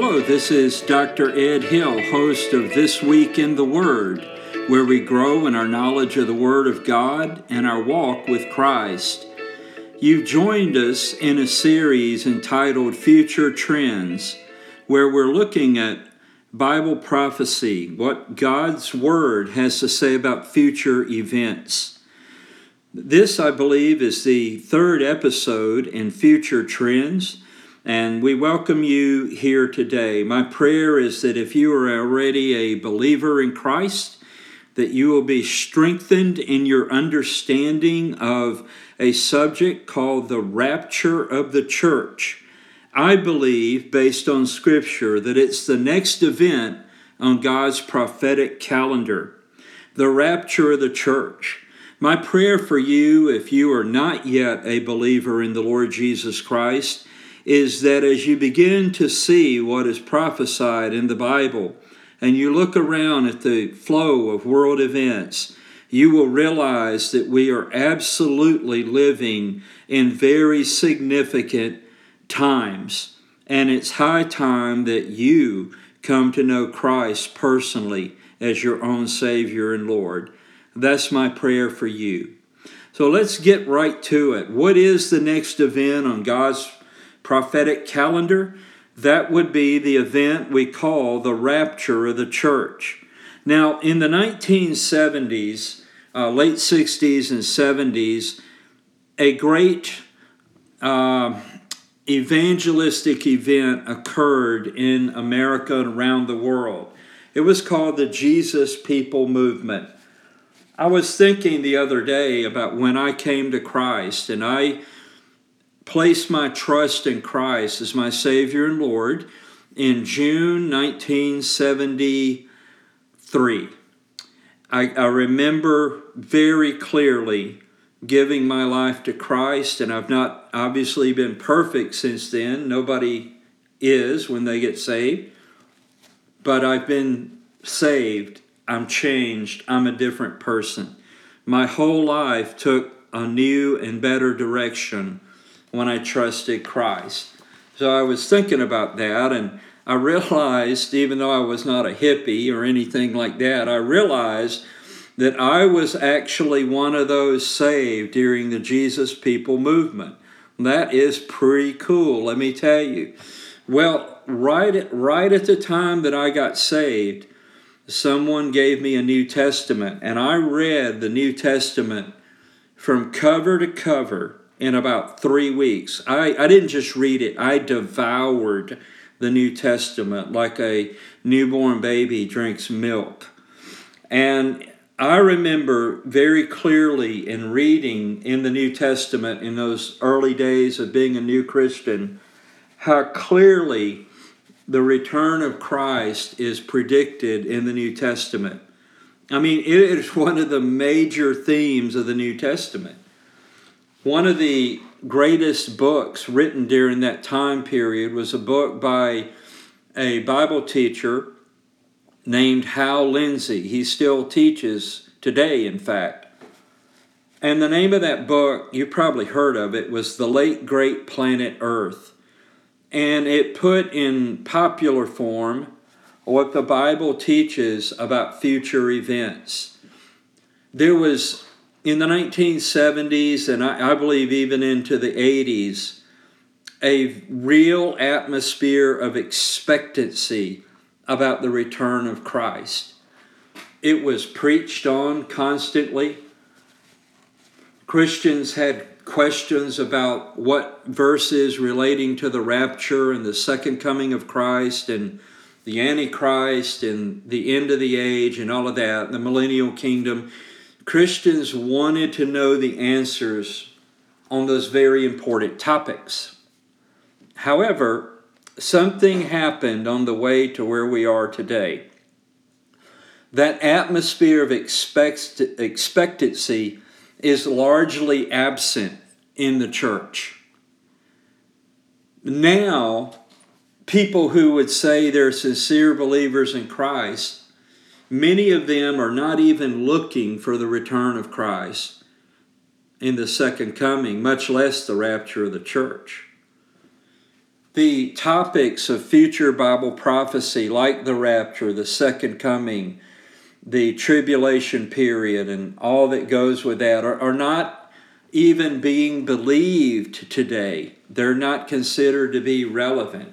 Hello, this is Dr. Ed Hill, host of This Week in the Word, where we grow in our knowledge of the Word of God and our walk with Christ. You've joined us in a series entitled Future Trends, where we're looking at Bible prophecy, what God's Word has to say about future events. This, I believe, is the third episode in Future Trends. And we welcome you here today. My prayer is that if you are already a believer in Christ, that you will be strengthened in your understanding of a subject called the rapture of the church. I believe, based on Scripture, that it's the next event on God's prophetic calendar the rapture of the church. My prayer for you, if you are not yet a believer in the Lord Jesus Christ, is that as you begin to see what is prophesied in the Bible and you look around at the flow of world events, you will realize that we are absolutely living in very significant times. And it's high time that you come to know Christ personally as your own Savior and Lord. That's my prayer for you. So let's get right to it. What is the next event on God's prophetic calendar, that would be the event we call the rapture of the church. Now, in the 1970s, uh, late 60s and 70s, a great uh, evangelistic event occurred in America and around the world. It was called the Jesus People Movement. I was thinking the other day about when I came to Christ, and I placed my trust in Christ as my Savior and Lord in June 1973. I, I remember very clearly giving my life to Christ, and I've not obviously been perfect since then. Nobody is when they get saved. But I've been saved. I'm changed. I'm a different person. My whole life took a new and better direction when I trusted Christ. So I was thinking about that and I realized, even though I was not a hippie or anything like that, I realized that I was actually one of those saved during the Jesus People movement. That is pretty cool, let me tell you. Well, right at, right at the time that I got saved, someone gave me a New Testament, and I read the New Testament from cover to cover in about three weeks. I, I didn't just read it, I devoured the New Testament like a newborn baby drinks milk. And I remember very clearly in reading in the New Testament in those early days of being a new Christian how clearly the return of Christ is predicted in the New Testament. I mean, it is one of the major themes of the New Testament. One of the greatest books written during that time period was a book by a Bible teacher named Hal Lindsey. He still teaches today, in fact. And the name of that book, you probably heard of it, was The Late Great Planet Earth. And it put in popular form what the Bible teaches about future events. There was in the 1970s, and I, I believe even into the 80s, a real atmosphere of expectancy about the return of Christ. It was preached on constantly. Christians had questions about what verses relating to the rapture and the second coming of Christ and the Antichrist and the end of the age and all of that, the millennial kingdom. Christians wanted to know the answers on those very important topics. However, something happened on the way to where we are today. That atmosphere of expect- expectancy is largely absent in the church. Now, people who would say they're sincere believers in Christ Many of them are not even looking for the return of Christ in the second coming, much less the rapture of the church. the topics of future Bible prophecy, like the rapture, the second coming, the tribulation period, and all that goes with that, are, are not even being believed today. They're not considered to be relevant.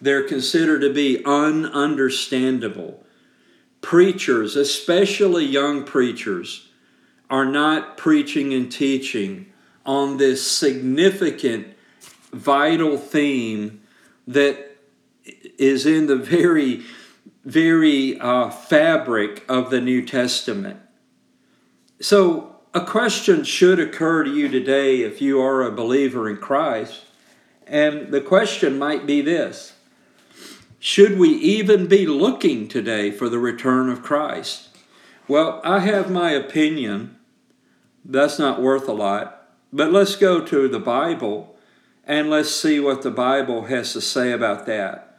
They're considered to be ununderstandable. Preachers, especially young preachers, are not preaching and teaching on this significant, vital theme that is in the very, very uh, fabric of the New Testament. So, a question should occur to you today if you are a believer in Christ. And the question might be this Should we even be looking today for the return of Christ? Well, I have my opinion. That's not worth a lot. But let's go to the Bible and let's see what the Bible has to say about that.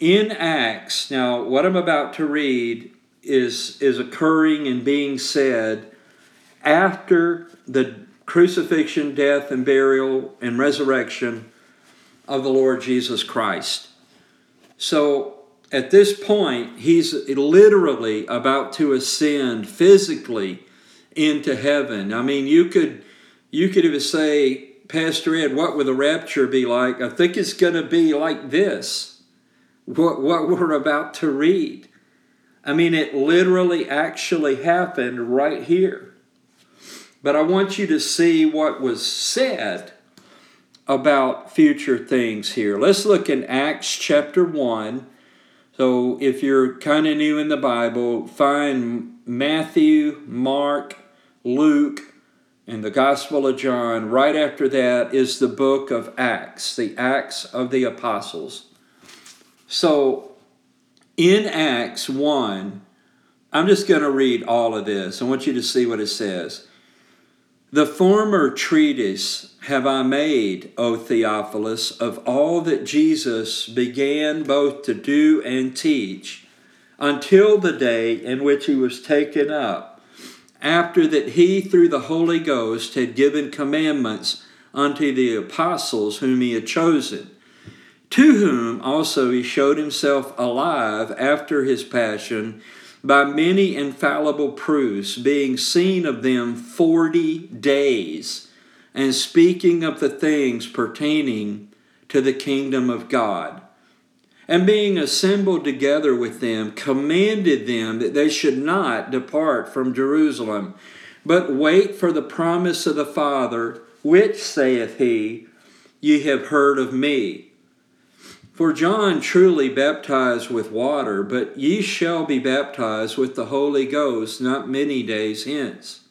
In Acts, now what I'm about to read is, is occurring and being said after the crucifixion, death, and burial and resurrection of the Lord Jesus Christ. So at this point, he's literally about to ascend physically into heaven. I mean, you could you could even say Pastor Ed, what would the rapture be like? I think it's going to be like this. What, what we're about to read. I mean, it literally actually happened right here. But I want you to see what was said about future things here. Let's look in Acts chapter 1. So if you're kind of new in the Bible, find Matthew, Mark, Luke, and the Gospel of John, right after that is the book of Acts, the Acts of the Apostles. So in Acts 1, I'm just going to read all of this. I want you to see what it says. The former treatise have I made, O Theophilus, of all that Jesus began both to do and teach, until the day in which he was taken up after that he through the Holy Ghost had given commandments unto the apostles whom he had chosen, to whom also he showed himself alive after his passion by many infallible proofs, being seen of them forty days, and speaking of the things pertaining to the kingdom of God and being assembled together with them, commanded them that they should not depart from Jerusalem, but wait for the promise of the Father, which, saith he, ye have heard of me. For John truly baptized with water, but ye shall be baptized with the Holy Ghost not many days hence.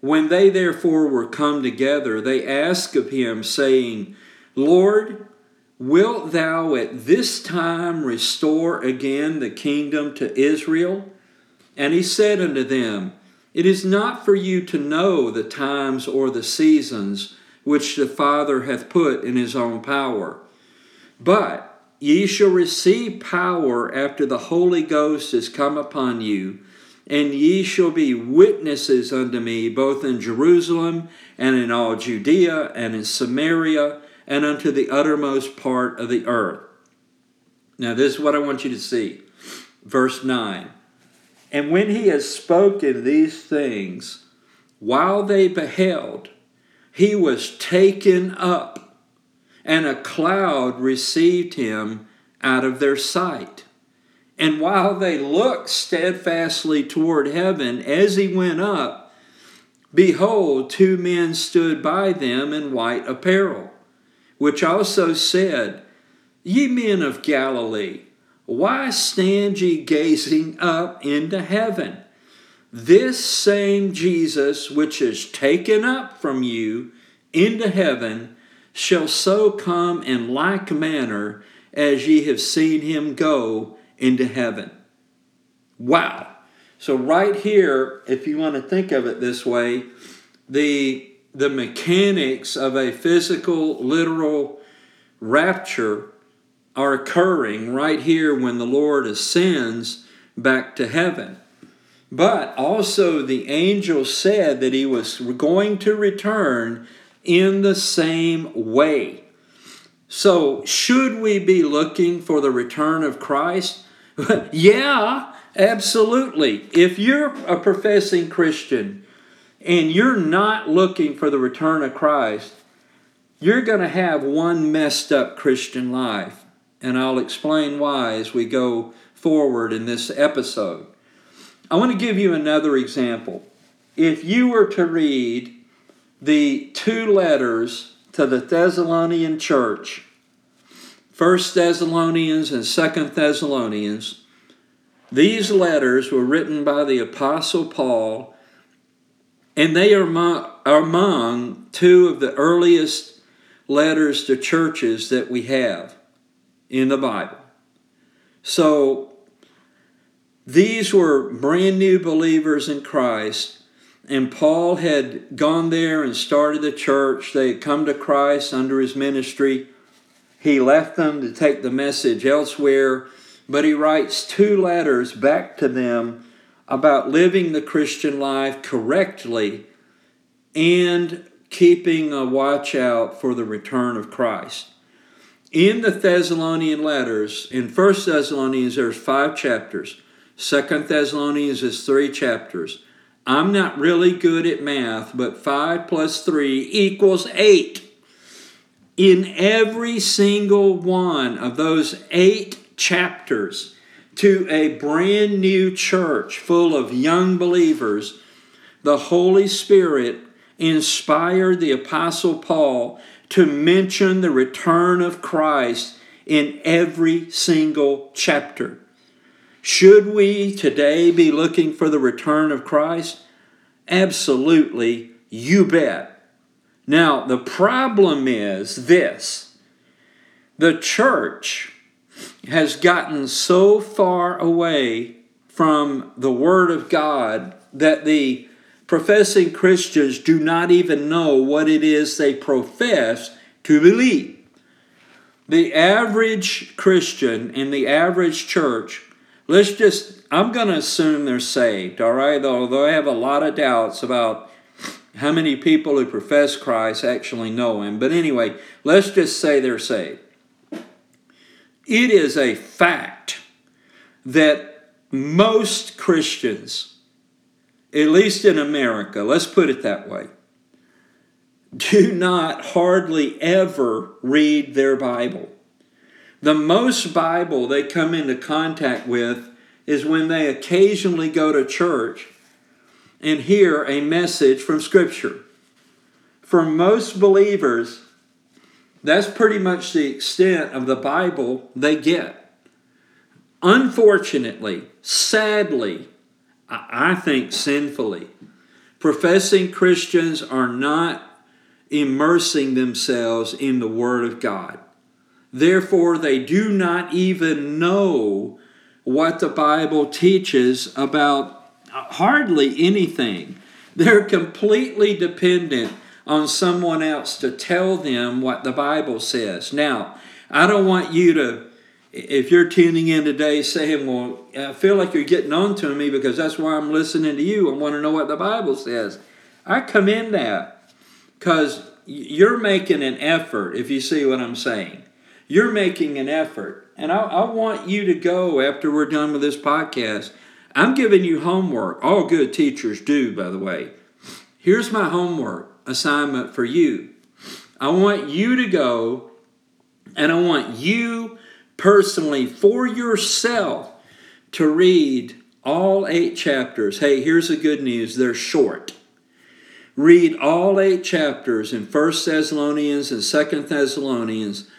When they therefore were come together, they asked of him, saying, Lord, Wilt thou at this time restore again the kingdom to Israel? And he said unto them, It is not for you to know the times or the seasons which the Father hath put in his own power. But ye shall receive power after the Holy Ghost is come upon you, and ye shall be witnesses unto me both in Jerusalem and in all Judea and in Samaria and unto the uttermost part of the earth. Now, this is what I want you to see. Verse 9. And when he had spoken these things, while they beheld, he was taken up, and a cloud received him out of their sight. And while they looked steadfastly toward heaven as he went up, behold, two men stood by them in white apparel which also said, Ye men of Galilee, why stand ye gazing up into heaven? This same Jesus, which is taken up from you into heaven, shall so come in like manner as ye have seen him go into heaven. Wow. So, right here, if you want to think of it this way, the the mechanics of a physical, literal rapture are occurring right here when the Lord ascends back to heaven. But also, the angel said that he was going to return in the same way. So, should we be looking for the return of Christ? yeah, absolutely. If you're a professing Christian and you're not looking for the return of Christ, you're going to have one messed up Christian life. And I'll explain why as we go forward in this episode. I want to give you another example. If you were to read the two letters to the Thessalonian church, First Thessalonians and Second Thessalonians, these letters were written by the Apostle Paul, and they are among, are among two of the earliest letters to churches that we have in the Bible. So, these were brand new believers in Christ and Paul had gone there and started the church. They had come to Christ under his ministry. He left them to take the message elsewhere, but he writes two letters back to them about living the Christian life correctly and keeping a watch out for the return of Christ. In the Thessalonian letters, in First Thessalonians, there's five chapters. Second Thessalonians is three chapters. I'm not really good at math, but 5 plus 3 equals 8. In every single one of those eight chapters to a brand new church full of young believers, the Holy Spirit inspired the Apostle Paul to mention the return of Christ in every single chapter. Should we today be looking for the return of Christ? Absolutely, you bet. Now, the problem is this the church has gotten so far away from the Word of God that the professing Christians do not even know what it is they profess to believe. The average Christian in the average church let's just, I'm going to assume they're saved, all right? Although I have a lot of doubts about how many people who profess Christ actually know Him. But anyway, let's just say they're saved. It is a fact that most Christians, at least in America, let's put it that way, do not hardly ever read their Bible. The most Bible they come into contact with is when they occasionally go to church and hear a message from Scripture. For most believers, that's pretty much the extent of the Bible they get. Unfortunately, sadly, I think sinfully, professing Christians are not immersing themselves in the Word of God. Therefore, they do not even know what the Bible teaches about hardly anything. They're completely dependent on someone else to tell them what the Bible says. Now, I don't want you to, if you're tuning in today saying, Well, I feel like you're getting on to me because that's why I'm listening to you. I want to know what the Bible says. I commend that because you're making an effort, if you see what I'm saying. You're making an effort. And I, I want you to go after we're done with this podcast. I'm giving you homework. All good teachers do, by the way. Here's my homework assignment for you. I want you to go and I want you personally for yourself to read all eight chapters. Hey, here's the good news they're short. Read all eight chapters in First Thessalonians and Second Thessalonians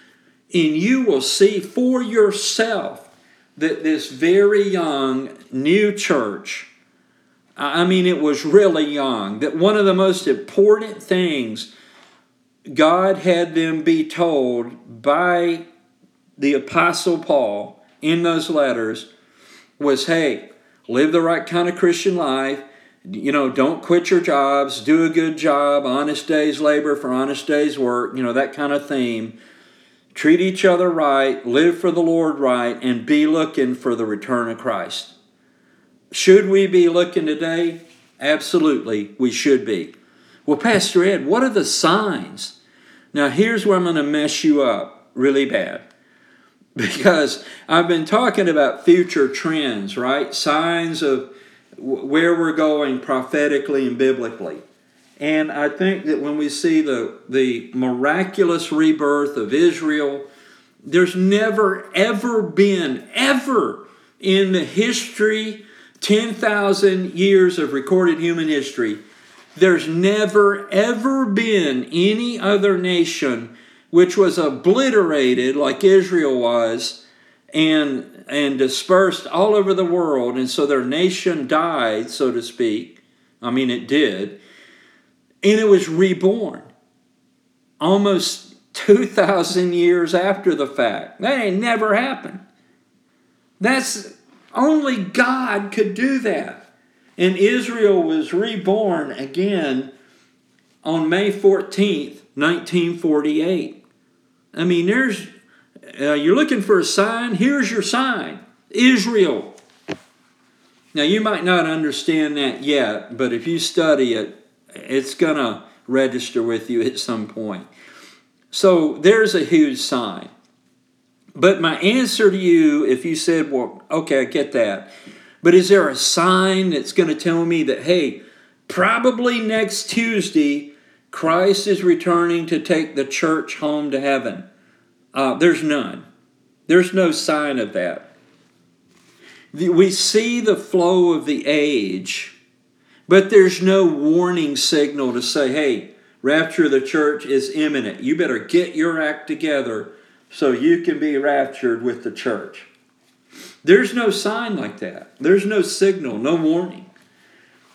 and you will see for yourself that this very young new church, I mean, it was really young, that one of the most important things God had them be told by the Apostle Paul in those letters was hey, live the right kind of Christian life. You know, don't quit your jobs, do a good job, honest day's labor for honest day's work, you know, that kind of theme treat each other right, live for the Lord right, and be looking for the return of Christ. Should we be looking today? Absolutely, we should be. Well, Pastor Ed, what are the signs? Now, here's where I'm going to mess you up really bad because I've been talking about future trends, right? Signs of where we're going prophetically and biblically. And I think that when we see the, the miraculous rebirth of Israel, there's never, ever been, ever in the history, 10,000 years of recorded human history, there's never, ever been any other nation which was obliterated like Israel was and, and dispersed all over the world. And so their nation died, so to speak. I mean, it did and it was reborn almost 2,000 years after the fact. That ain't never happened. That's only God could do that. And Israel was reborn again on May 14th, 1948. I mean, there's, uh, you're looking for a sign, here's your sign Israel. Now, you might not understand that yet, but if you study it, it's going to register with you at some point. So there's a huge sign. But my answer to you, if you said, well, okay, I get that, but is there a sign that's going to tell me that, hey, probably next Tuesday, Christ is returning to take the church home to heaven? Uh, there's none. There's no sign of that. We see the flow of the age but there's no warning signal to say, hey, rapture of the church is imminent. You better get your act together so you can be raptured with the church. There's no sign like that. There's no signal, no warning.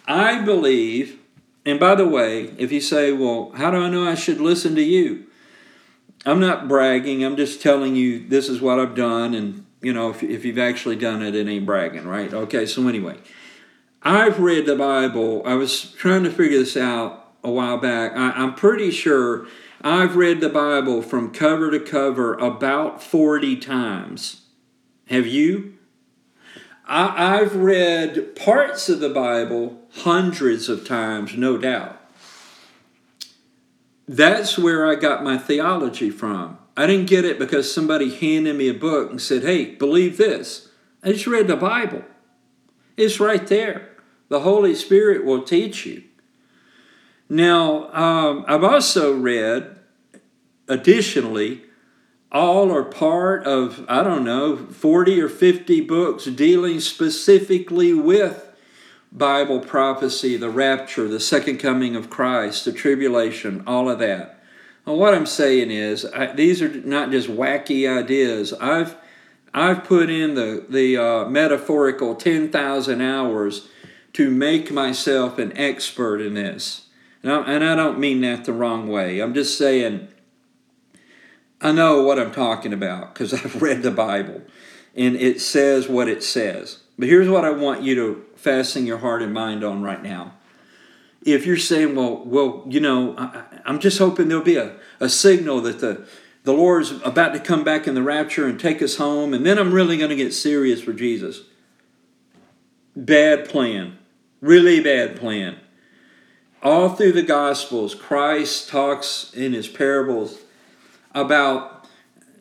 I believe, and by the way, if you say, well, how do I know I should listen to you? I'm not bragging. I'm just telling you this is what I've done. And, you know, if, if you've actually done it, it ain't bragging, right? Okay, so anyway. I've read the Bible. I was trying to figure this out a while back. I, I'm pretty sure I've read the Bible from cover to cover about 40 times. Have you? I, I've read parts of the Bible hundreds of times, no doubt. That's where I got my theology from. I didn't get it because somebody handed me a book and said, hey, believe this. I just read the Bible. It's right there. The Holy Spirit will teach you. Now, um, I've also read, additionally, all or part of, I don't know, 40 or 50 books dealing specifically with Bible prophecy, the rapture, the second coming of Christ, the tribulation, all of that. Well, what I'm saying is, I, these are not just wacky ideas. I've I've put in the the uh, metaphorical 10,000 hours to make myself an expert in this. And I, and I don't mean that the wrong way. I'm just saying I know what I'm talking about because I've read the Bible and it says what it says. But here's what I want you to fasten your heart and mind on right now. If you're saying, well, well, you know, I, am just hoping there'll be a, a signal that the, the Lord's about to come back in the rapture and take us home, and then I'm really going to get serious for Jesus. Bad plan. Really bad plan. All through the Gospels, Christ talks in his parables about,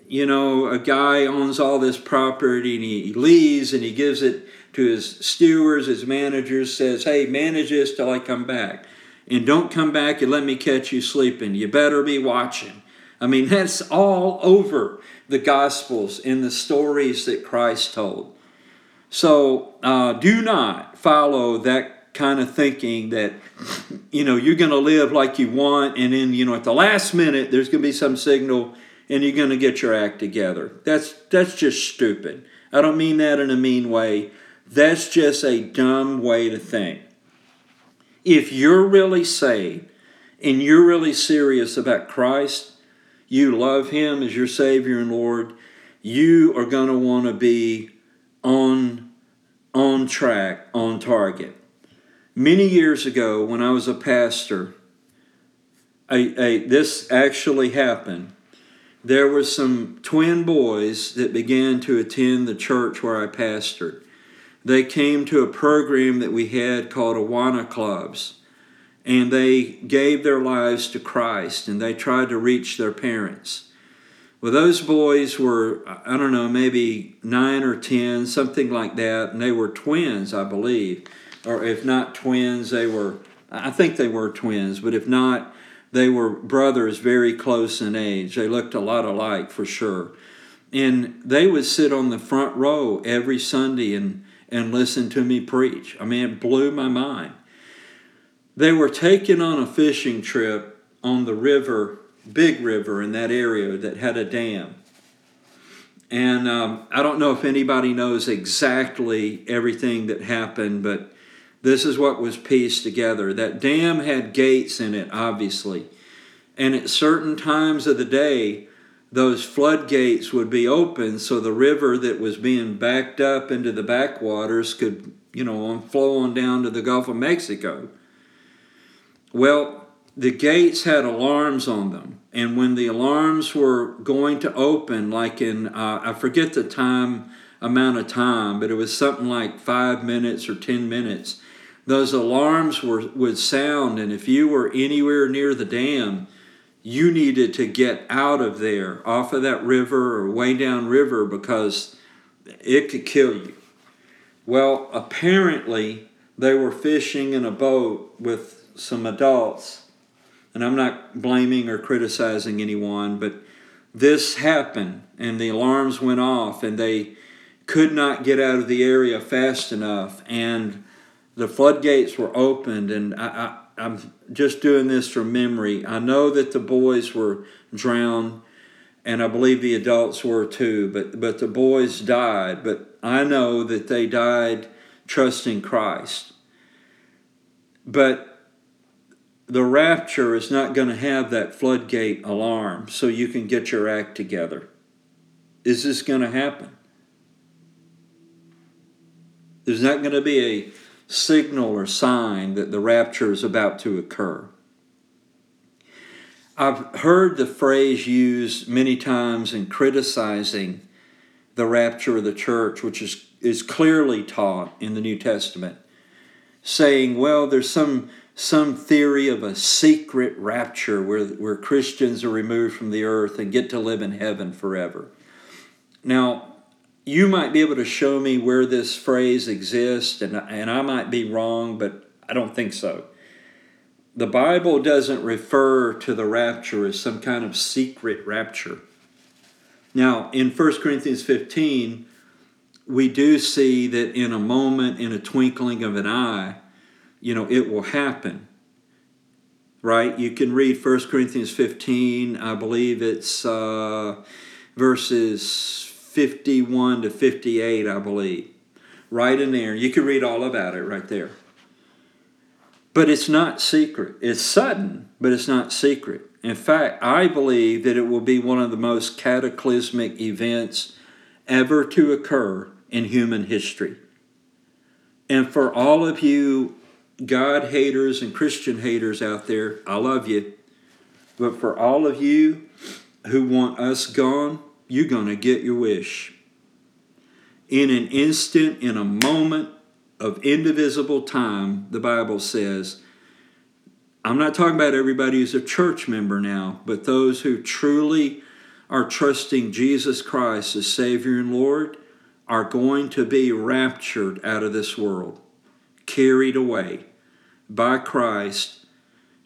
you know, a guy owns all this property and he leaves and he gives it to his stewards, his managers, says, hey, manage this till I come back. And don't come back and let me catch you sleeping. You better be watching. I mean, that's all over the Gospels in the stories that Christ told. So uh, do not follow that kind of thinking that you know you're going to live like you want, and then you know at the last minute there's going to be some signal, and you're going to get your act together. That's that's just stupid. I don't mean that in a mean way. That's just a dumb way to think. If you're really saved and you're really serious about Christ, you love Him as your Savior and Lord, you are going to want to be on, on track, on target. Many years ago, when I was a pastor, I, I, this actually happened. There were some twin boys that began to attend the church where I pastored. They came to a program that we had called Awana Clubs, and they gave their lives to Christ and they tried to reach their parents. Well, those boys were, I don't know, maybe nine or ten, something like that, and they were twins, I believe. Or if not twins, they were, I think they were twins, but if not, they were brothers very close in age. They looked a lot alike for sure. And they would sit on the front row every Sunday and, and listen to me preach. I mean, it blew my mind. They were taken on a fishing trip on the river big river in that area that had a dam. And um, I don't know if anybody knows exactly everything that happened, but this is what was pieced together. That dam had gates in it, obviously. And at certain times of the day, those floodgates would be open so the river that was being backed up into the backwaters could, you know, flow on down to the Gulf of Mexico. Well, the gates had alarms on them. And when the alarms were going to open, like in, uh, I forget the time, amount of time, but it was something like five minutes or 10 minutes, those alarms were, would sound. And if you were anywhere near the dam, you needed to get out of there, off of that river or way down river, because it could kill you. Well, apparently, they were fishing in a boat with some adults and I'm not blaming or criticizing anyone, but this happened and the alarms went off and they could not get out of the area fast enough and the floodgates were opened and I, I, am just doing this from memory. I know that the boys were drowned and I believe the adults were too, but, but the boys died. But I know that they died trusting Christ. But the rapture is not going to have that floodgate alarm so you can get your act together. Is this going to happen? There's not going to be a signal or sign that the rapture is about to occur. I've heard the phrase used many times in criticizing the rapture of the church, which is, is clearly taught in the New Testament, saying, well, there's some some theory of a secret rapture where, where Christians are removed from the earth and get to live in heaven forever. Now, you might be able to show me where this phrase exists, and, and I might be wrong, but I don't think so. The Bible doesn't refer to the rapture as some kind of secret rapture. Now, in 1 Corinthians 15, we do see that in a moment, in a twinkling of an eye, you know, it will happen. Right? You can read 1 Corinthians 15, I believe it's uh, verses 51 to 58, I believe. Right in there. You can read all about it right there. But it's not secret. It's sudden, but it's not secret. In fact, I believe that it will be one of the most cataclysmic events ever to occur in human history. And for all of you God haters and Christian haters out there, I love you. But for all of you who want us gone, you're going to get your wish. In an instant, in a moment of indivisible time, the Bible says, I'm not talking about everybody who's a church member now, but those who truly are trusting Jesus Christ as Savior and Lord are going to be raptured out of this world, carried away by Christ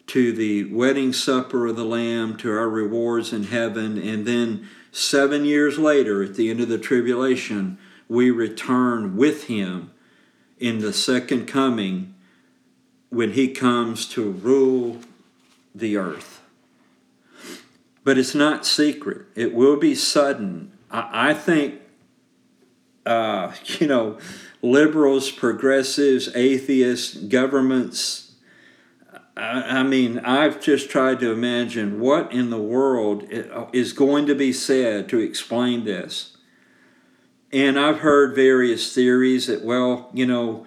to the wedding supper of the Lamb, to our rewards in heaven, and then seven years later, at the end of the tribulation, we return with Him in the second coming when He comes to rule the earth. But it's not secret, it will be sudden. I, I think, uh, you know, liberals, progressives, atheists, governments. I, I mean, I've just tried to imagine what in the world is going to be said to explain this. And I've heard various theories that, well, you know,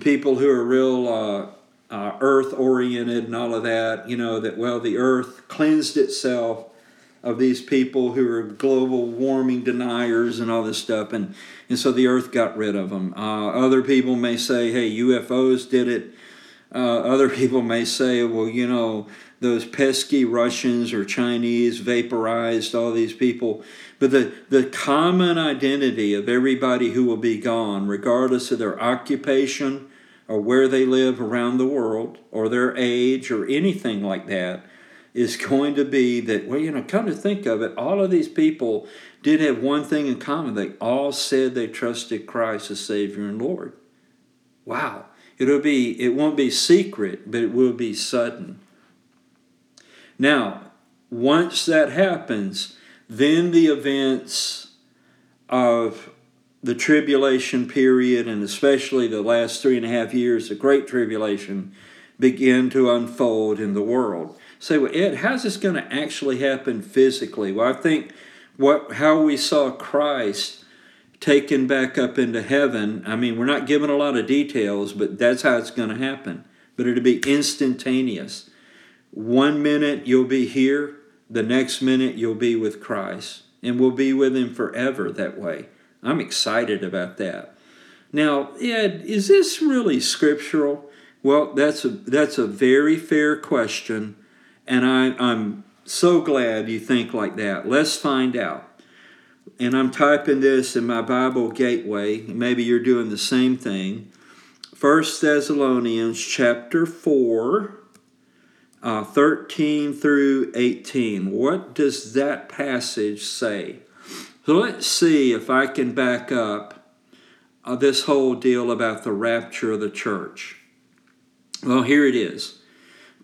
people who are real uh, uh, earth oriented and all of that, you know, that, well, the earth cleansed itself of these people who are global warming deniers and all this stuff. And and so the earth got rid of them. Uh, other people may say, hey, UFOs did it. Uh, other people may say, well, you know, those pesky Russians or Chinese vaporized all these people. But the, the common identity of everybody who will be gone, regardless of their occupation or where they live around the world or their age or anything like that, is going to be that, well, you know, come to think of it, all of these people did have one thing in common. They all said they trusted Christ as Savior and Lord. Wow. It'll be, it won't be secret, but it will be sudden. Now, once that happens, then the events of the tribulation period, and especially the last three and a half years, the Great Tribulation, begin to unfold in the world. Say, well, Ed, how's this going to actually happen physically? Well, I think what how we saw Christ taken back up into heaven. I mean, we're not given a lot of details, but that's how it's going to happen. But it'll be instantaneous. One minute you'll be here, the next minute you'll be with Christ, and we'll be with Him forever that way. I'm excited about that. Now, Ed, is this really scriptural? Well, that's a that's a very fair question, and I, I'm so glad you think like that. Let's find out. And I'm typing this in my Bible gateway. Maybe you're doing the same thing. First Thessalonians chapter 4 uh, 13 through 18. What does that passage say? So let's see if I can back up uh, this whole deal about the rapture of the church. Well, here it is.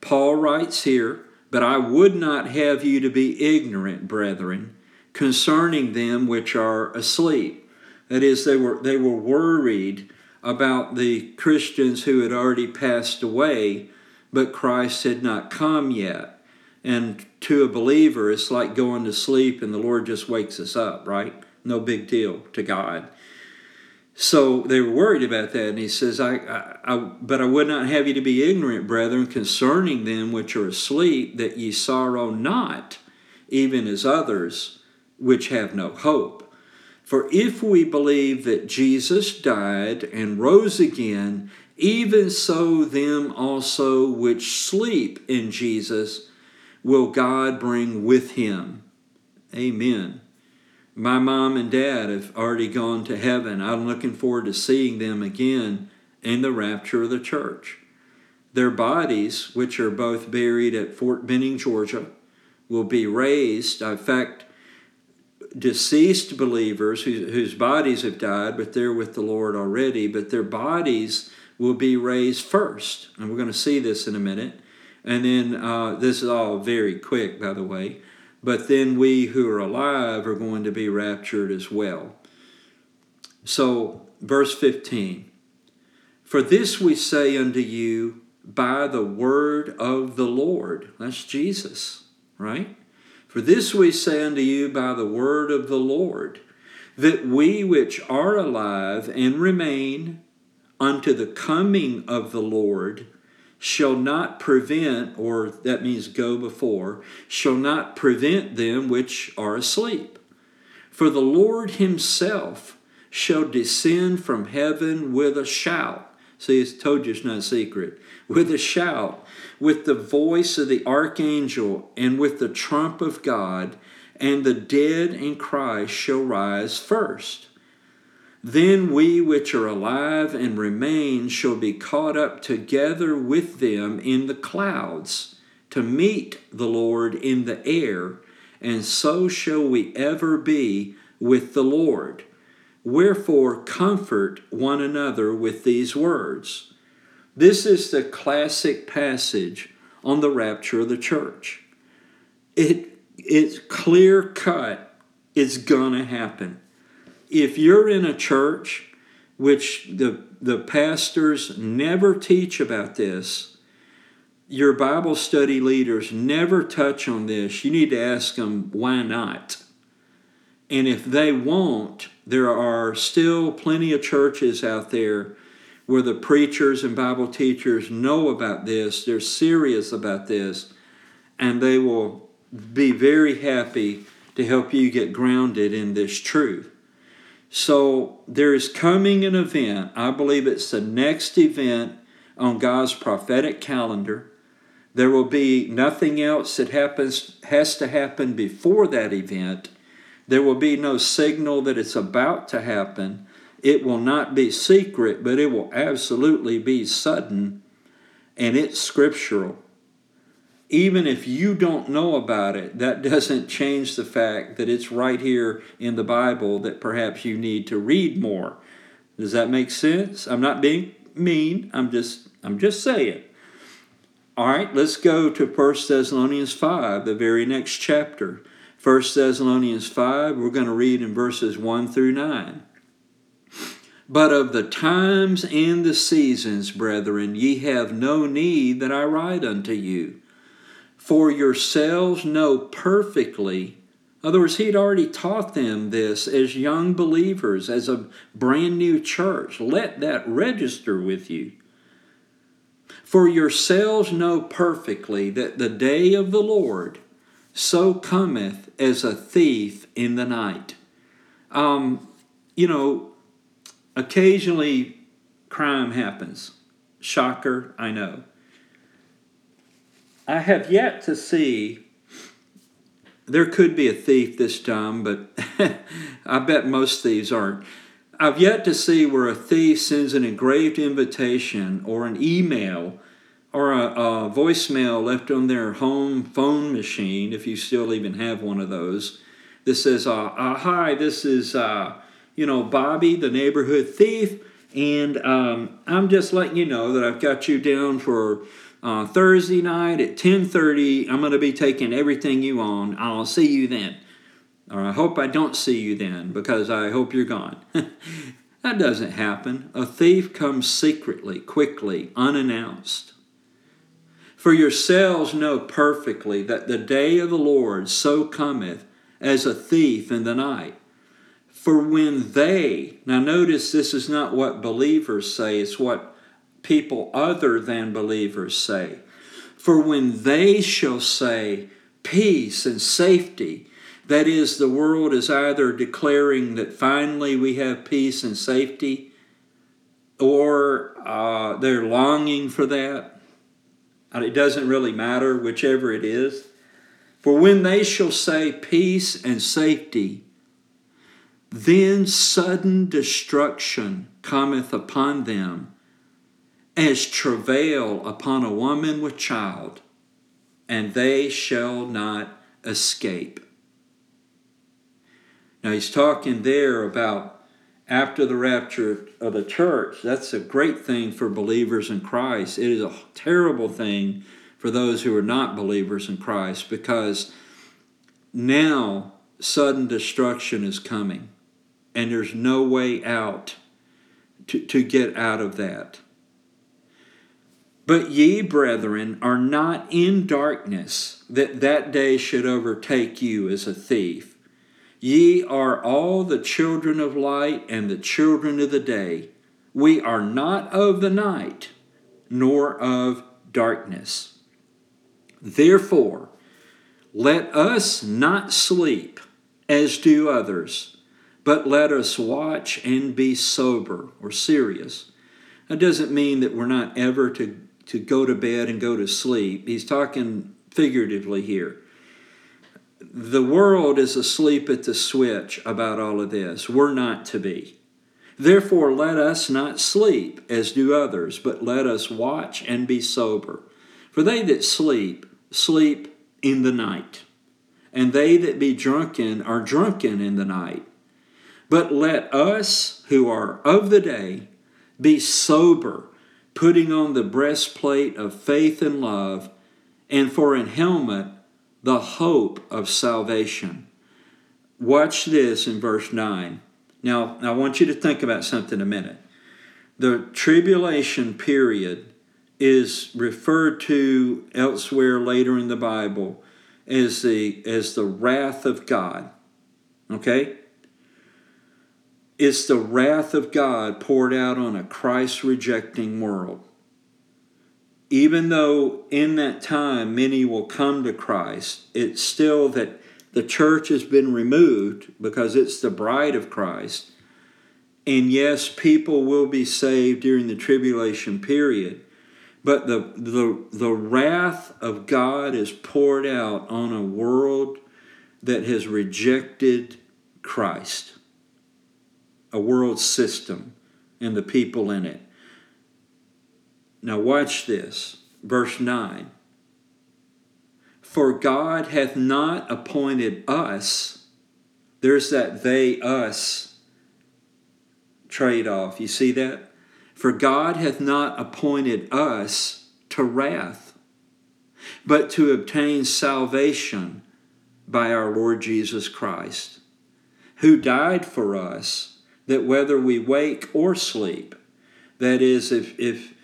Paul writes here, But I would not have you to be ignorant, brethren, concerning them which are asleep. That is, they were, they were worried about the Christians who had already passed away but Christ had not come yet. And to a believer, it's like going to sleep and the Lord just wakes us up, right? No big deal to God. So they were worried about that, and he says, I, I, I, But I would not have you to be ignorant, brethren, concerning them which are asleep, that ye sorrow not, even as others which have no hope. For if we believe that Jesus died and rose again, even so, them also which sleep in Jesus will God bring with him. Amen. My mom and dad have already gone to heaven. I'm looking forward to seeing them again in the rapture of the church. Their bodies, which are both buried at Fort Benning, Georgia, will be raised. In fact, deceased believers whose, bodies have died, but they're with the Lord already, but their bodies will be raised first. And we're going to see this in a minute. And then uh, this is all very quick, by the way. But then we who are alive are going to be raptured as well. So, verse 15 For this we say unto you by the word of the Lord. That's Jesus, right? For this we say unto you by the word of the Lord, that we which are alive and remain unto the coming of the Lord shall not prevent, or that means go before, shall not prevent them which are asleep. For the Lord himself shall descend from heaven with a shout. See, it's told you it's not a secret. With a shout, with the voice of the archangel, and with the trump of God, and the dead in Christ shall rise first. Then we which are alive and remain shall be caught up together with them in the clouds to meet the Lord in the air, and so shall we ever be with the Lord. Wherefore, comfort one another with these words. This is the classic passage on the rapture of the church. It, it's clear cut, it's going to happen if you're in a church which the, the pastors never teach about this, your Bible study leaders never touch on this, you need to ask them why not. And if they won't, there are still plenty of churches out there where the preachers and Bible teachers know about this, they're serious about this, and they will be very happy to help you get grounded in this truth. So there is coming an event. I believe it's the next event on God's prophetic calendar. There will be nothing else that happens has to happen before that event. There will be no signal that it's about to happen. It will not be secret, but it will absolutely be sudden and it's scriptural. Even if you don't know about it, that doesn't change the fact that it's right here in the Bible that perhaps you need to read more. Does that make sense? I'm not being mean. I'm just I'm just saying. All right, let's go to 1 Thessalonians 5, the very next chapter. 1 Thessalonians 5, we're going to read in verses 1 through 9. But of the times and the seasons, brethren, ye have no need that I write unto you. For yourselves know perfectly. In other words, he had already taught them this as young believers, as a brand new church. Let that register with you. For yourselves know perfectly that the day of the Lord so cometh as a thief in the night. Um, you know, occasionally crime happens. Shocker, I know. I have yet to see, there could be a thief this time, but I bet most thieves aren't. I've yet to see where a thief sends an engraved invitation or an email or a, a, voicemail left on their home phone machine, if you still even have one of those, that says, uh, uh, Hi, this is uh, you know, Bobby, the neighborhood thief, and um, I'm just letting you know that I've got you down for uh, Thursday night at 10:30. I'm going to be taking everything you own. I'll see you then. Or I hope I don't see you then because I hope you're gone. that doesn't happen. A thief comes secretly, quickly, unannounced. For yourselves know perfectly that the day of the Lord so cometh as a thief in the night. For when they, now notice this is not what believers say, it's what people other than believers say. For when they shall say peace and safety, that is, the world is either declaring that finally we have peace and safety, or uh, they're longing for that. And it doesn't really matter, whichever it is. For when they shall say peace and safety, then sudden destruction cometh upon them, as travail upon a woman with child, and they shall not escape. Now he's talking there about after the rapture of the church. That's a great thing for believers in Christ. It is a terrible thing for those who are not believers in Christ because now sudden destruction is coming and there's no way out to, to get out of that. But ye, brethren, are not in darkness, that that day should overtake you as a thief. Ye are all the children of light and the children of the day. We are not of the night, nor of darkness. Therefore, let us not sleep as do others but let us watch and be sober or serious. That doesn't mean that we're not ever to, to go to bed and go to sleep. He's talking figuratively here. The world is asleep at the switch about all of this. We're not to be. Therefore, let us not sleep as do others, but let us watch and be sober. For they that sleep, sleep in the night, and they that be drunken are drunken in the night. But let us who are of the day be sober, putting on the breastplate of faith and love, and for an helmet, the hope of salvation. Watch this in verse 9. Now, I want you to think about something a minute. The tribulation period is referred to elsewhere later in the Bible as the, as the wrath of God. Okay? It's the wrath of God poured out on a Christ rejecting world. Even though in that time many will come to Christ, it's still that the church has been removed because it's the bride of Christ. And yes, people will be saved during the tribulation period, But the, the, the wrath of God is poured out on a world that has rejected Christ, a world system, and the people in it. Now, watch this. Verse 9. For God hath not appointed us, there's that they us trade off. You see that? For God hath not appointed us to wrath, but to obtain salvation by our Lord Jesus Christ, who died for us, that whether we wake or sleep, that is, if, if,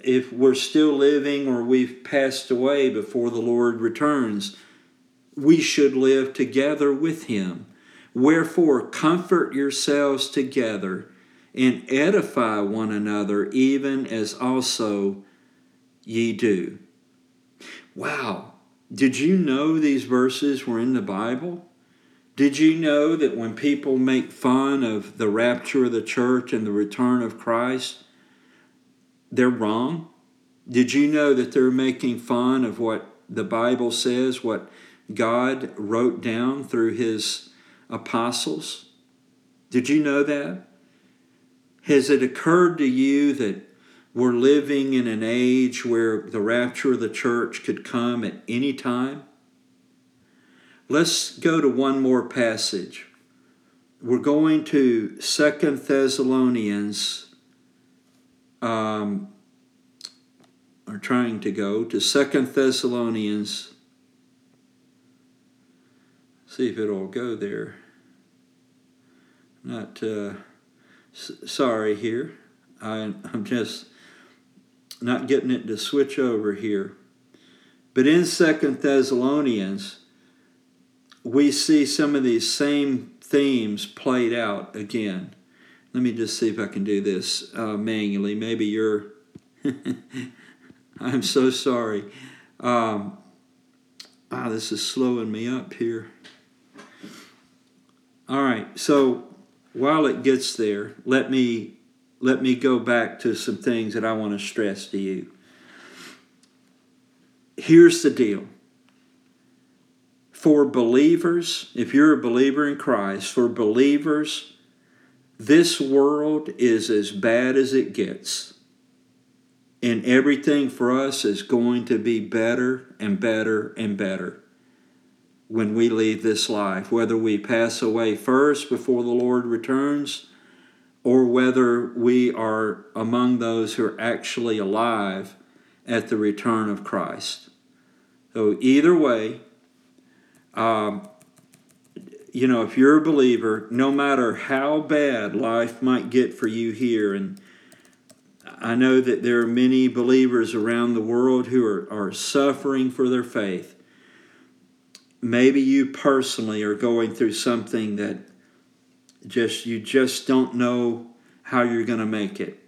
if we're still living or we've passed away before the Lord returns, we should live together with him. Wherefore, comfort yourselves together and edify one another, even as also ye do. Wow. Did you know these verses were in the Bible? Did you know that when people make fun of the rapture of the church and the return of Christ, they're wrong? Did you know that they're making fun of what the Bible says, what God wrote down through his apostles? Did you know that? Has it occurred to you that we're living in an age where the rapture of the church could come at any time. Let's go to one more passage. We're going to Second Thessalonians. Um, are trying to go to Second Thessalonians. See if it'll go there. Not uh, s- sorry here. I, I'm just not getting it to switch over here. But in Second Thessalonians, we see some of these same themes played out again. Let me just see if I can do this uh, manually. Maybe you're. I'm so sorry. Um, ah, this is slowing me up here. All right, so while it gets there, let me let me go back to some things that I want to stress to you. Here's the deal. For believers, if you're a believer in Christ, for believers, this world is as bad as it gets. And everything for us is going to be better and better and better when we leave this life, whether we pass away first before the Lord returns or whether we are among those who are actually alive at the return of Christ. So, either way, um, you know, if you're a believer, no matter how bad life might get for you here, and I know that there are many believers around the world who are, are suffering for their faith. Maybe you personally are going through something that just you just don't know how you're going to make it.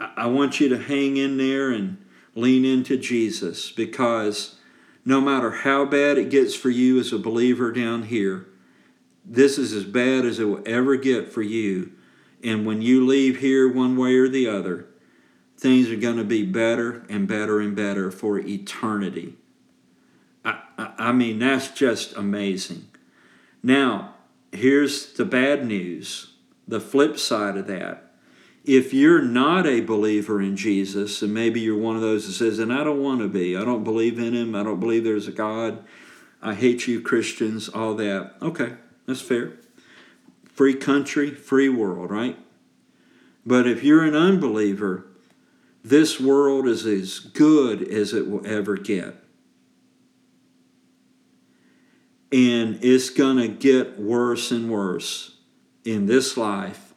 I want you to hang in there and lean into Jesus because no matter how bad it gets for you as a believer down here, this is as bad as it will ever get for you. And when you leave here one way or the other, things are going to be better and better and better for eternity. I, I, I mean, that's just amazing. Now, here's the bad news the flip side of that. If you're not a believer in Jesus, and maybe you're one of those that says, and I don't want to be, I don't believe in him, I don't believe there's a God, I hate you Christians, all that. Okay, that's fair. Free country, free world, right? But if you're an unbeliever, this world is as good as it will ever get. And it's going to get worse and worse in this life,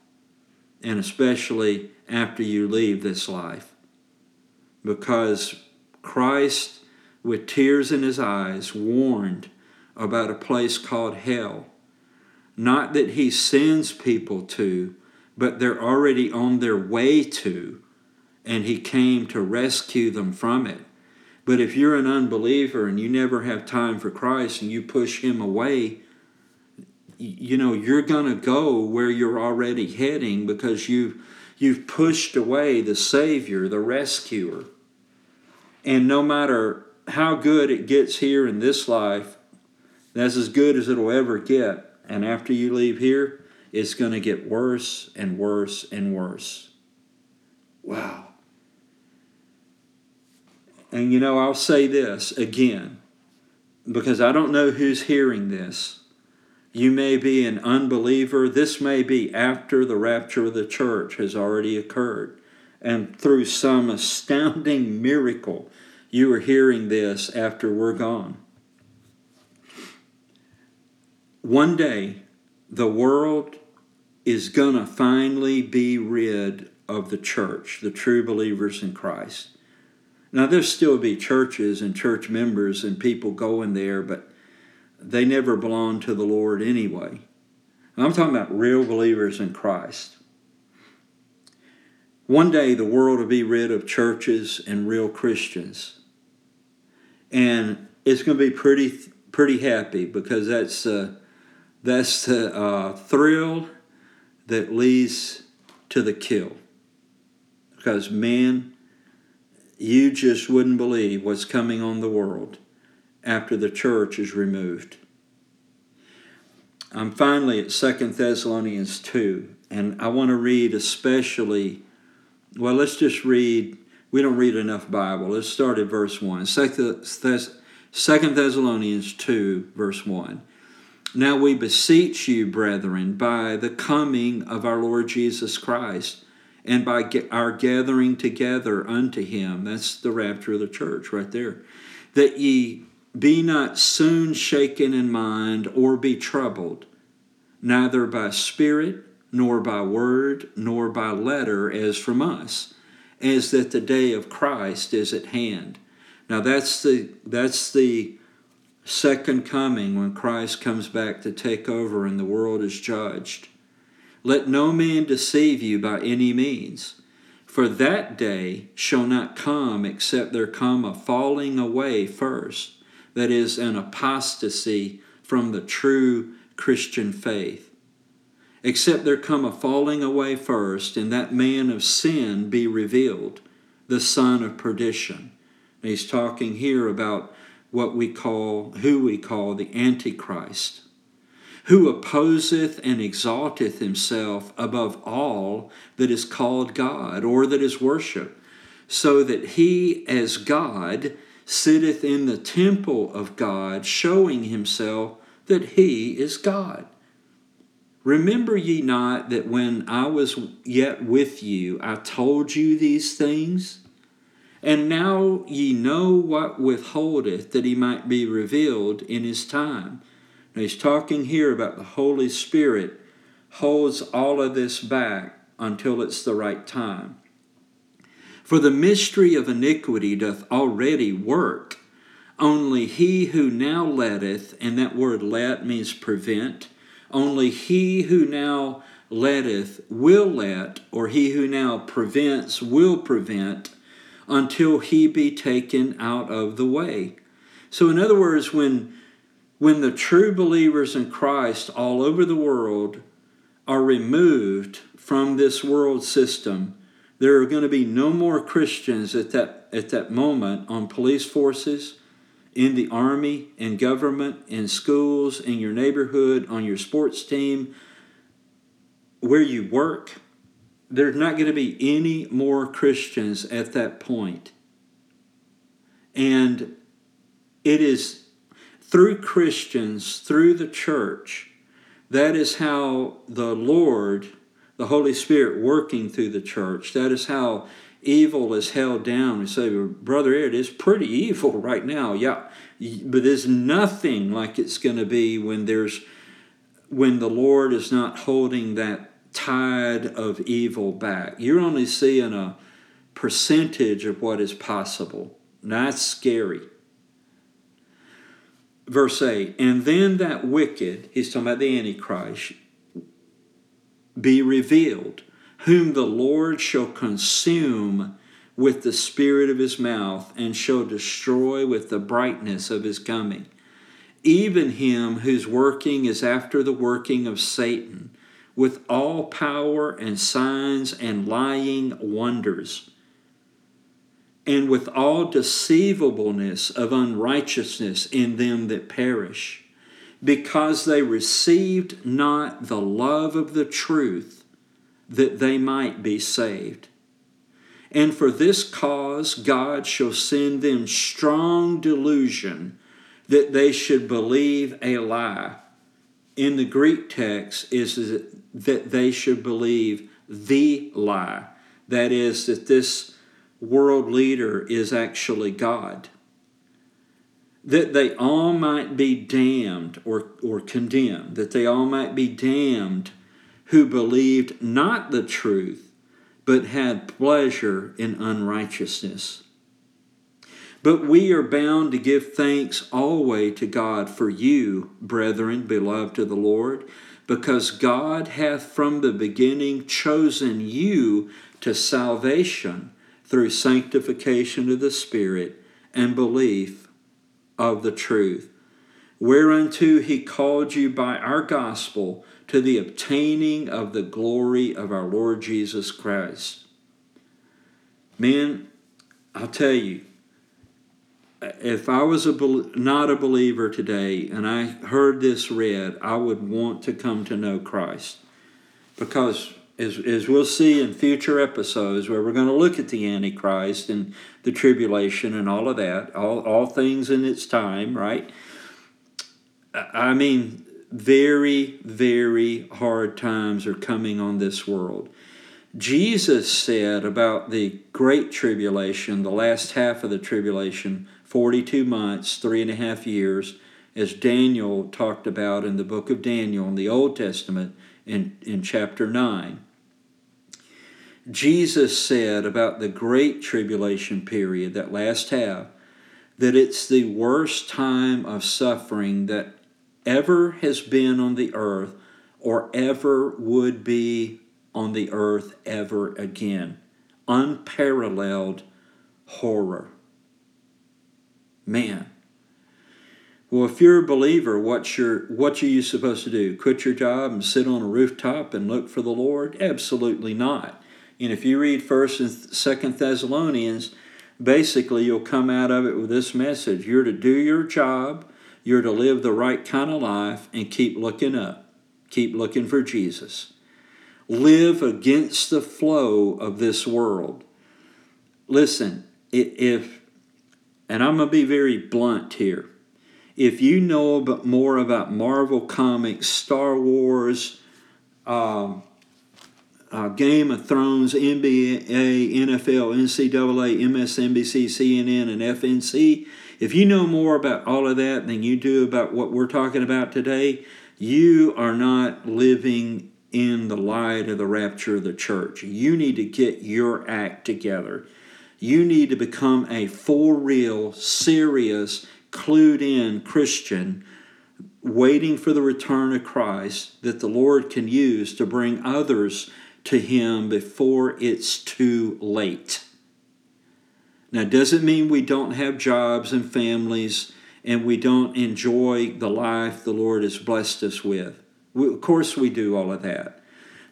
and especially after you leave this life. Because Christ, with tears in his eyes, warned about a place called hell. Not that he sends people to, but they're already on their way to, and he came to rescue them from it. But if you're an unbeliever and you never have time for Christ and you push him away, you know, you're going to go where you're already heading because you've, you've pushed away the Savior, the rescuer. And no matter how good it gets here in this life, that's as good as it'll ever get. And after you leave here, it's going to get worse and worse and worse. Wow. And you know, I'll say this again, because I don't know who's hearing this. You may be an unbeliever. This may be after the rapture of the church has already occurred. And through some astounding miracle, you are hearing this after we're gone. One day, the world is going to finally be rid of the church, the true believers in Christ. Now, there'll still be churches and church members and people going there, but they never belong to the Lord anyway. I'm talking about real believers in Christ. One day the world will be rid of churches and real Christians. And it's going to be pretty pretty happy because that's uh, that's the uh, thrill that leads to the kill. Because man, you just wouldn't believe what's coming on the world after the church is removed. I'm finally at Second Thessalonians 2, and I want to read especially, well, let's just read, we don't read enough Bible. Let's start at verse 1. Second Thessalonians 2, verse 1. Now we beseech you, brethren, by the coming of our Lord Jesus Christ, and by our gathering together unto him, that's the rapture of the church right there, that ye be not soon shaken in mind or be troubled, neither by spirit, nor by word, nor by letter, as from us, as that the day of Christ is at hand. Now that's the that's the second coming when Christ comes back to take over and the world is judged. Let no man deceive you by any means. For that day shall not come except there come a falling away first that is, an apostasy from the true Christian faith. Except there come a falling away first, and that man of sin be revealed, the son of perdition. And he's talking here about what we call, who we call the Antichrist, who opposeth and exalteth himself above all that is called God or that is worshiped, so that he, as God, sitteth in the temple of God, showing himself that he is God. Remember ye not that when I was yet with you, I told you these things? And now ye know what withholdeth that he might be revealed in his time. Now he's talking here about the Holy Spirit holds all of this back until it's the right time. For the mystery of iniquity doth already work. Only he who now letteth, and that word let means prevent, only he who now letteth will let, or he who now prevents will prevent, until he be taken out of the way. So, in other words, when, when the true believers in Christ all over the world are removed from this world system, there are going to be no more Christians at that, at that moment on police forces, in the army, in government, in schools, in your neighborhood, on your sports team, where you work. There's not going to be any more Christians at that point. And it is through Christians, through the church, that is how the Lord the Holy Spirit working through the church. That is how evil is held down. We say, Brother Ed, it's pretty evil right now. Yeah, but there's nothing like it's going to be when there's when the Lord is not holding that tide of evil back. You're only seeing a percentage of what is possible. That's scary. Verse 8, and then that wicked, he's talking about the Antichrist, be revealed, whom the Lord shall consume with the spirit of his mouth and shall destroy with the brightness of his coming. Even him whose working is after the working of Satan, with all power and signs and lying wonders. and with all deceivableness of unrighteousness in them that perish, because they received not the love of the truth, that they might be saved. And for this cause God shall send them strong delusion that they should believe a lie. In the Greek text is that they should believe the lie. That is, that this world leader is actually God. That they all might be damned or, or condemned, that they all might be damned who believed not the truth, but had pleasure in unrighteousness. But we are bound to give thanks always to God for you, brethren, beloved of the Lord, because God hath from the beginning chosen you to salvation through sanctification of the Spirit and belief of the truth, whereunto he called you by our gospel to the obtaining of the glory of our Lord Jesus Christ. Man, I'll tell you, if I was a not a believer today and I heard this read, I would want to come to know Christ. Because as, as we'll see in future episodes where we're going to look at the Antichrist and the tribulation and all of that, all, all things in its time, right? I mean, very, very hard times are coming on this world. Jesus said about the Great Tribulation, the last half of the tribulation, 42 months, three and a half years, as Daniel talked about in the book of Daniel in the Old Testament in, in chapter 9. Jesus said about the Great Tribulation period, that last half, that it's the worst time of suffering that ever has been on the earth or ever would be on the earth ever again. Unparalleled horror. Man. Well, if you're a believer, what's your what are you supposed to do? Quit your job and sit on a rooftop and look for the Lord? Absolutely not. And if you read First and Second Thessalonians, basically you'll come out of it with this message: you're to do your job, you're to live the right kind of life, and keep looking up, keep looking for Jesus. Live against the flow of this world. Listen, if and I'm going to be very blunt here. If you know more about Marvel Comics, Star Wars, um, uh, Game of Thrones, NBA, NFL, NCAA, MSNBC, CNN, and FNC, if you know more about all of that than you do about what we're talking about today, you are not living in the light of the rapture of the church. You need to get your act together. You need to become a for real, serious, clued in Christian waiting for the return of Christ that the Lord can use to bring others to Him before it's too late. Now, doesn't mean we don't have jobs and families and we don't enjoy the life the Lord has blessed us with? We, of course, we do all of that.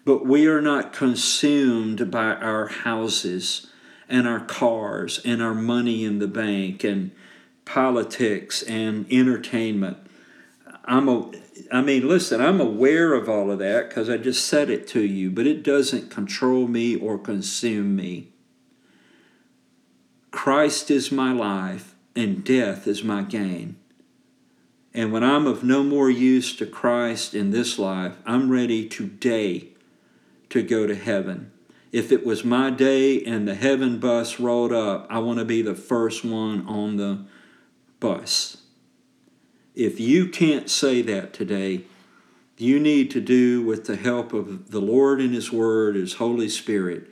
But we are not consumed by our houses and our cars and our money in the bank and politics and entertainment. I'm a, I mean, listen, I'm aware of all of that because I just said it to you, but it doesn't control me or consume me. Christ is my life and death is my gain. And when I'm of no more use to Christ in this life, I'm ready today to go to heaven if it was my day and the heaven bus rolled up, I want to be the first one on the bus. If you can't say that today, you need to do, with the help of the Lord and His Word, His Holy Spirit,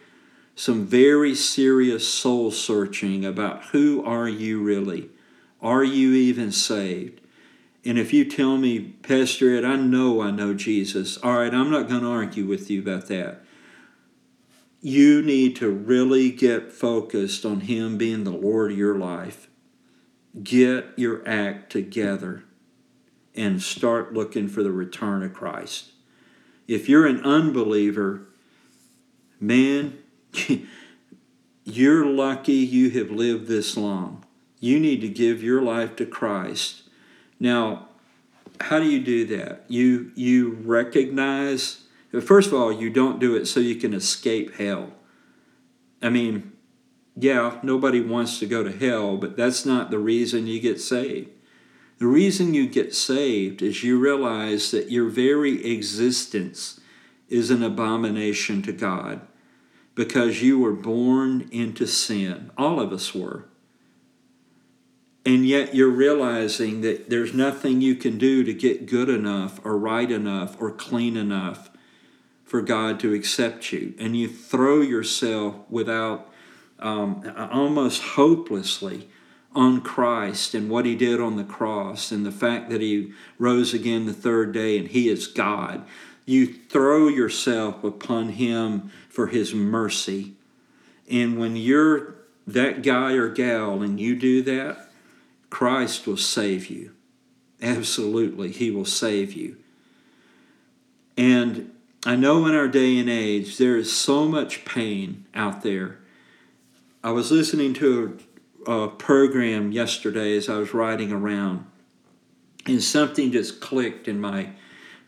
some very serious soul searching about who are you really? Are you even saved? And if you tell me, Pastor Ed, I know I know Jesus, all right, I'm not going to argue with you about that you need to really get focused on Him being the Lord of your life. Get your act together and start looking for the return of Christ. If you're an unbeliever, man, you're lucky you have lived this long. You need to give your life to Christ. Now, how do you do that? You you recognize first of all, you don't do it so you can escape hell. I mean, yeah, nobody wants to go to hell, but that's not the reason you get saved. The reason you get saved is you realize that your very existence is an abomination to God because you were born into sin. All of us were. And yet you're realizing that there's nothing you can do to get good enough or right enough or clean enough for God to accept you. And you throw yourself without, um, almost hopelessly, on Christ and what He did on the cross and the fact that He rose again the third day and He is God. You throw yourself upon Him for His mercy. And when you're that guy or gal and you do that, Christ will save you. Absolutely, He will save you. And I know in our day and age, there is so much pain out there. I was listening to a, a program yesterday as I was riding around, and something just clicked in my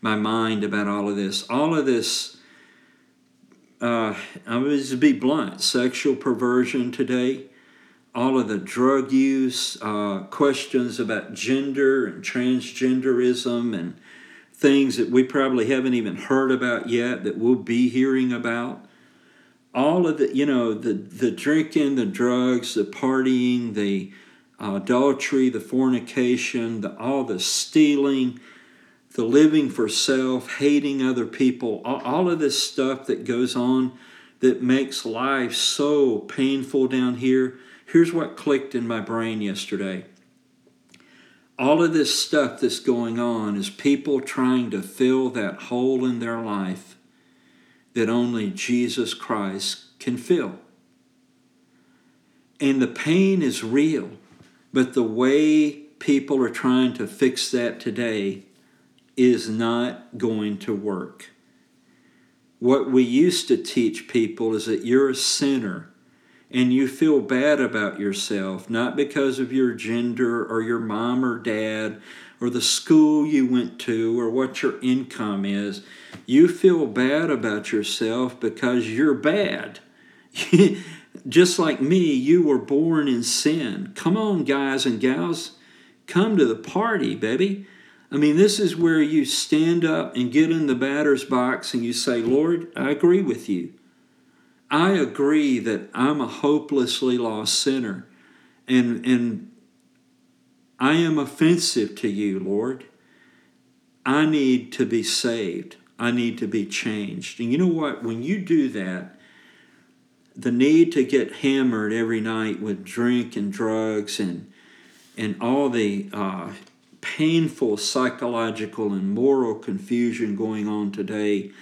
my mind about all of this. All of this, uh, I was to be blunt, sexual perversion today all of the drug use, uh, questions about gender and transgenderism, and things that we probably haven't even heard about yet that we'll be hearing about. All of the, you know, the, the drinking, the drugs, the partying, the uh, adultery, the fornication, the, all the stealing, the living for self, hating other people, all, all of this stuff that goes on that makes life so painful down here Here's what clicked in my brain yesterday. All of this stuff that's going on is people trying to fill that hole in their life that only Jesus Christ can fill. And the pain is real, but the way people are trying to fix that today is not going to work. What we used to teach people is that you're a sinner and you feel bad about yourself, not because of your gender or your mom or dad or the school you went to or what your income is. You feel bad about yourself because you're bad. Just like me, you were born in sin. Come on, guys and gals, come to the party, baby. I mean, this is where you stand up and get in the batter's box and you say, Lord, I agree with you. I agree that I'm a hopelessly lost sinner and, and I am offensive to you, Lord. I need to be saved. I need to be changed. And you know what? When you do that, the need to get hammered every night with drink and drugs and and all the uh, painful psychological and moral confusion going on today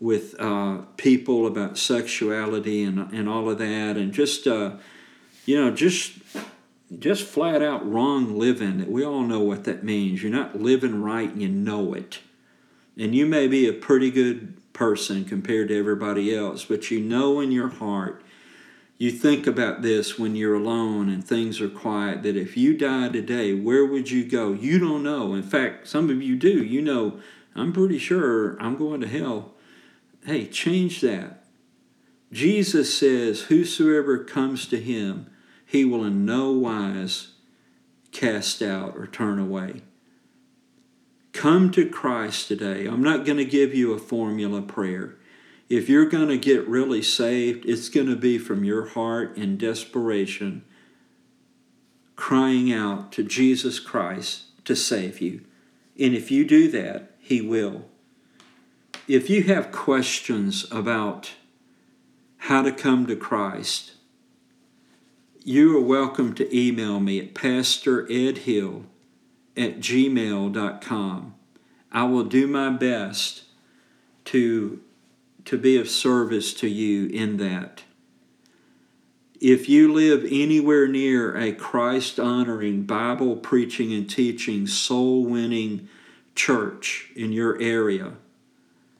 with uh, people about sexuality and, and all of that, and just uh, you know, just just flat out wrong living. We all know what that means. You're not living right, and you know it. And you may be a pretty good person compared to everybody else, but you know in your heart. You think about this when you're alone and things are quiet that if you die today, where would you go? You don't know. In fact, some of you do. You know, I'm pretty sure I'm going to hell hey, change that. Jesus says, Whosoever comes to him, he will in no wise cast out or turn away. Come to Christ today. I'm not going to give you a formula prayer. If you're going to get really saved, it's going to be from your heart in desperation, crying out to Jesus Christ to save you. And if you do that, He will if you have questions about how to come to Christ, you are welcome to email me at pastoredhill at gmail.com. I will do my best to, to be of service to you in that. If you live anywhere near a Christ honoring, Bible preaching and teaching, soul winning church in your area,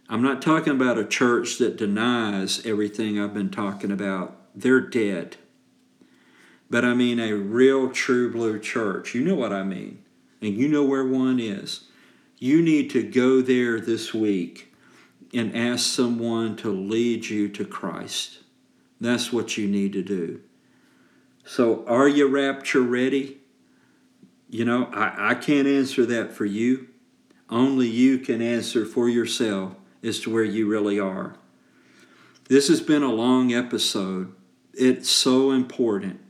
I'm not talking about a church that denies everything I've been talking about they're dead. But I mean a real true blue church. You know what I mean. And you know where one is. You need to go there this week and ask someone to lead you to Christ. That's what you need to do. So, are you rapture ready? You know, I, I can't answer that for you. Only you can answer for yourself as to where you really are. This has been a long episode. It's so important.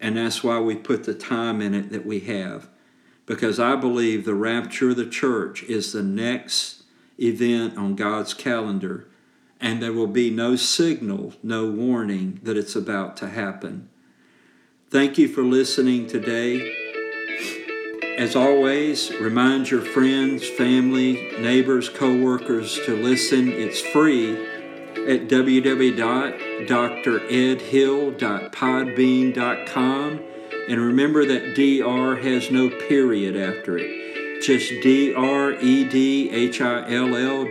And that's why we put the time in it that we have. Because I believe the rapture of the church is the next event on God's calendar. And there will be no signal, no warning that it's about to happen. Thank you for listening today. As always, remind your friends, family, neighbors, coworkers to listen. It's free at www.dredhill.podbean.com. And remember that DR has no period after it. Just D-R-E-D-H-I-L-L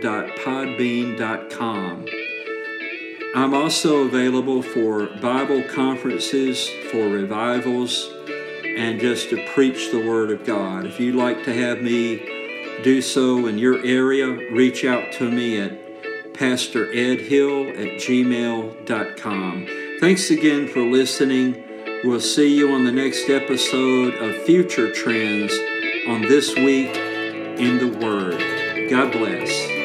dot podbean.com. I'm also available for Bible conferences, for revivals, and just to preach the Word of God. If you'd like to have me do so in your area, reach out to me at pastoredhill at gmail.com. Thanks again for listening. We'll see you on the next episode of Future Trends on This Week in the Word. God bless.